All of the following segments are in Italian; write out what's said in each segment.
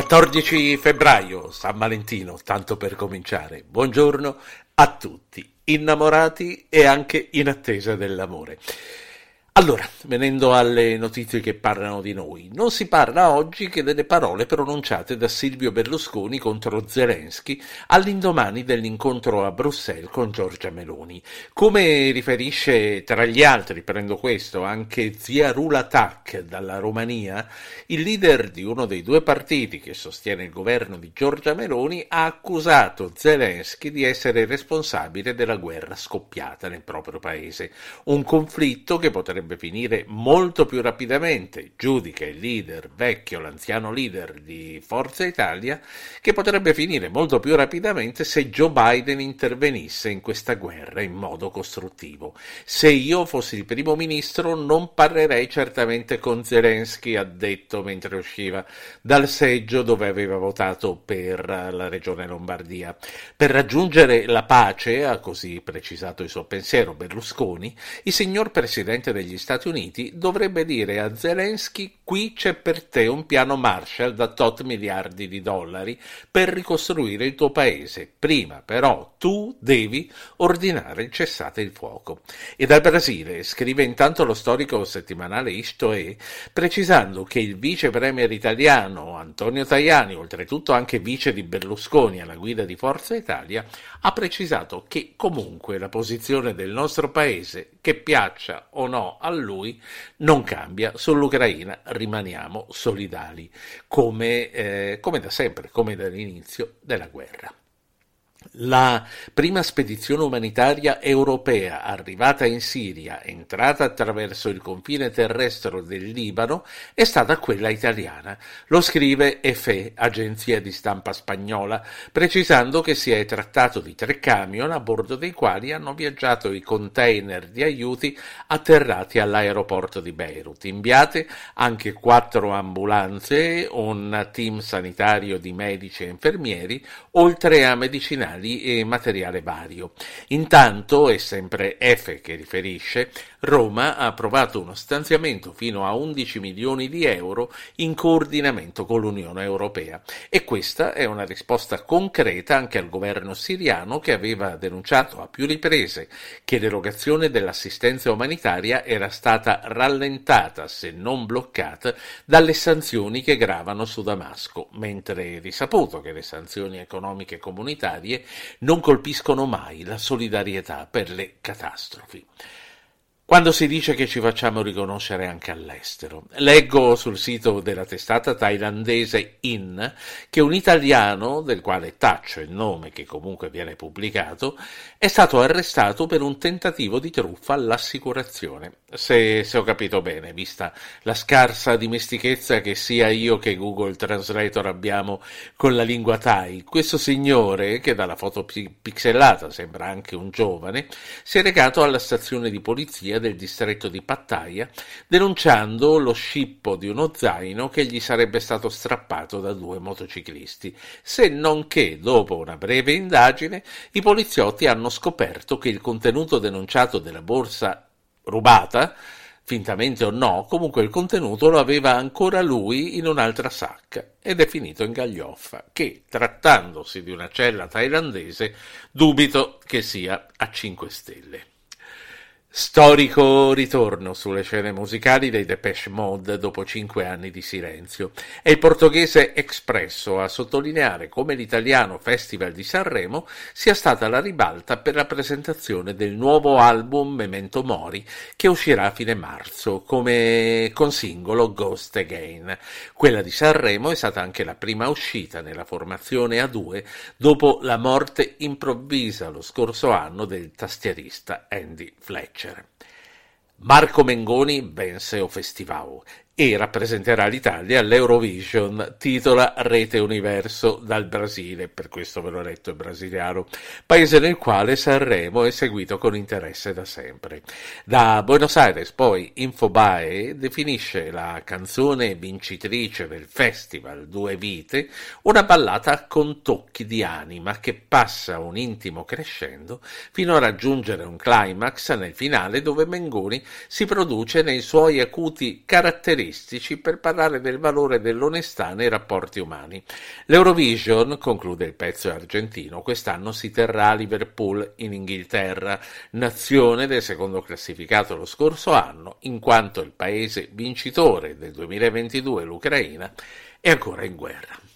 14 febbraio, San Valentino, tanto per cominciare. Buongiorno a tutti, innamorati e anche in attesa dell'amore. Allora, venendo alle notizie che parlano di noi, non si parla oggi che delle parole pronunciate da Silvio Berlusconi contro Zelensky all'indomani dell'incontro a Bruxelles con Giorgia Meloni. Come riferisce tra gli altri, prendo questo, anche Ziarula Tak dalla Romania, il leader di uno dei due partiti che sostiene il governo di Giorgia Meloni ha accusato Zelensky di essere responsabile della guerra scoppiata nel proprio paese, un conflitto che potrebbe potrebbe finire molto più rapidamente, giudica il leader vecchio, l'anziano leader di Forza Italia, che potrebbe finire molto più rapidamente se Joe Biden intervenisse in questa guerra in modo costruttivo. Se io fossi il primo ministro non parlerei certamente con Zelensky, ha detto mentre usciva dal seggio dove aveva votato per la regione Lombardia. Per raggiungere la pace, ha così precisato il suo pensiero Berlusconi, il signor presidente degli degli Stati Uniti dovrebbe dire a Zelensky qui c'è per te un piano Marshall da tot miliardi di dollari per ricostruire il tuo paese. Prima però tu devi ordinare il cessate il fuoco. E dal Brasile scrive intanto lo storico settimanale Istoe precisando che il vice premier italiano Antonio Tajani, oltretutto anche vice di Berlusconi alla guida di Forza Italia, ha precisato che comunque la posizione del nostro paese, che piaccia o no a lui non cambia, sull'Ucraina rimaniamo solidali, come, eh, come da sempre, come dall'inizio della guerra. La prima spedizione umanitaria europea arrivata in Siria, entrata attraverso il confine terrestre del Libano, è stata quella italiana. Lo scrive EFE, agenzia di stampa spagnola, precisando che si è trattato di tre camion a bordo dei quali hanno viaggiato i container di aiuti atterrati all'aeroporto di Beirut. Inviate anche quattro ambulanze, un team sanitario di medici e infermieri, oltre a medicinali materiali e materiale vario. Intanto, è sempre F che riferisce, Roma ha approvato uno stanziamento fino a 11 milioni di euro in coordinamento con l'Unione Europea e questa è una risposta concreta anche al governo siriano che aveva denunciato a più riprese che l'erogazione dell'assistenza umanitaria era stata rallentata, se non bloccata, dalle sanzioni che gravano su Damasco, mentre è risaputo che le sanzioni economiche comunitarie non colpiscono mai la solidarietà per le catastrofi. Quando si dice che ci facciamo riconoscere anche all'estero. Leggo sul sito della testata thailandese IN che un italiano, del quale taccio il nome che comunque viene pubblicato, è stato arrestato per un tentativo di truffa all'assicurazione. Se, se ho capito bene, vista la scarsa dimestichezza che sia io che Google Translator abbiamo con la lingua thai, questo signore, che dalla foto pixellata sembra anche un giovane, si è recato alla stazione di polizia del distretto di Pattaya, denunciando lo scippo di uno zaino che gli sarebbe stato strappato da due motociclisti, se non che, dopo una breve indagine, i poliziotti hanno scoperto che il contenuto denunciato della borsa rubata, fintamente o no, comunque il contenuto lo aveva ancora lui in un'altra sacca ed è finito in gaglioffa, che, trattandosi di una cella thailandese, dubito che sia a 5 stelle. Storico ritorno sulle scene musicali dei Depeche Mode dopo cinque anni di silenzio. È il portoghese Expresso a sottolineare come l'italiano Festival di Sanremo sia stata la ribalta per la presentazione del nuovo album Memento Mori che uscirà a fine marzo come con singolo Ghost Again. Quella di Sanremo è stata anche la prima uscita nella formazione a due dopo la morte improvvisa lo scorso anno del tastierista Andy Fletcher. Marco Mengoni vinse o festival e rappresenterà l'Italia all'Eurovision, titola Rete Universo dal Brasile, per questo ve l'ho letto in brasiliano, paese nel quale Sanremo è seguito con interesse da sempre. Da Buenos Aires poi Infobae definisce la canzone vincitrice del festival Due Vite una ballata con tocchi di anima che passa un intimo crescendo fino a raggiungere un climax nel finale dove Mengoni si produce nei suoi acuti caratteristici caratteristici per parlare del valore dell'onestà nei rapporti umani. L'Eurovision, conclude il pezzo argentino, quest'anno si terrà a Liverpool in Inghilterra, nazione del secondo classificato lo scorso anno, in quanto il paese vincitore del 2022, l'Ucraina, è ancora in guerra.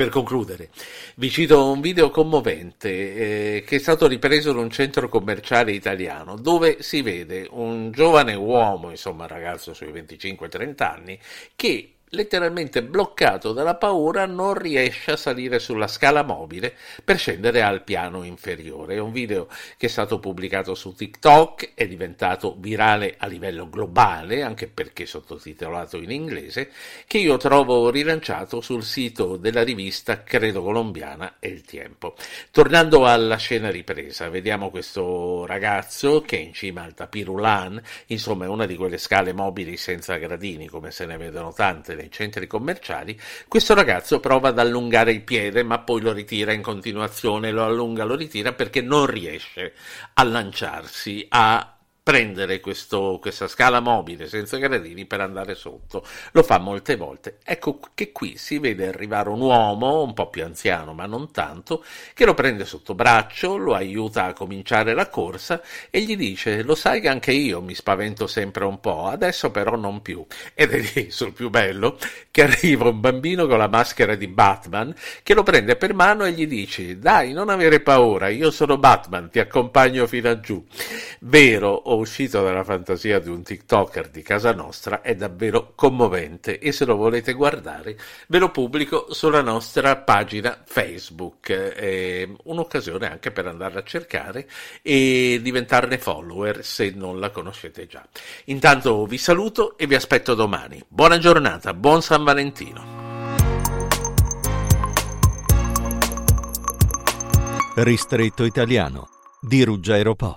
Per concludere, vi cito un video commovente eh, che è stato ripreso in un centro commerciale italiano dove si vede un giovane uomo, insomma ragazzo sui 25-30 anni, che letteralmente bloccato dalla paura, non riesce a salire sulla scala mobile per scendere al piano inferiore. È un video che è stato pubblicato su TikTok, è diventato virale a livello globale, anche perché sottotitolato in inglese, che io trovo rilanciato sul sito della rivista Credo Colombiana e il Tempo. Tornando alla scena ripresa, vediamo questo ragazzo che è in cima al tapirulan, insomma è una di quelle scale mobili senza gradini, come se ne vedono tante nei centri commerciali, questo ragazzo prova ad allungare il piede, ma poi lo ritira in continuazione, lo allunga, lo ritira perché non riesce a lanciarsi, a prendere questo, questa scala mobile senza gradini per andare sotto. Lo fa molte volte. Ecco che qui si vede arrivare un uomo, un po' più anziano, ma non tanto, che lo prende sotto braccio, lo aiuta a cominciare la corsa e gli dice: Lo sai che anche io mi spavento sempre un po', adesso però non più. Ed è lì sul più bello che arriva un bambino con la maschera di Batman che lo prende per mano e gli dice: Dai, non avere paura, io sono Batman, ti accompagno fino a giù. Vero o uscito dalla fantasia di un TikToker di casa nostra è davvero commovente e se lo volete guardare ve lo pubblico sulla nostra pagina Facebook. È un'occasione anche per andarla a cercare e diventarne follower se non la conoscete già. Intanto vi saluto e vi aspetto domani. Buona giornata, buon San Valentino. Ristretto italiano di Ruggero Po.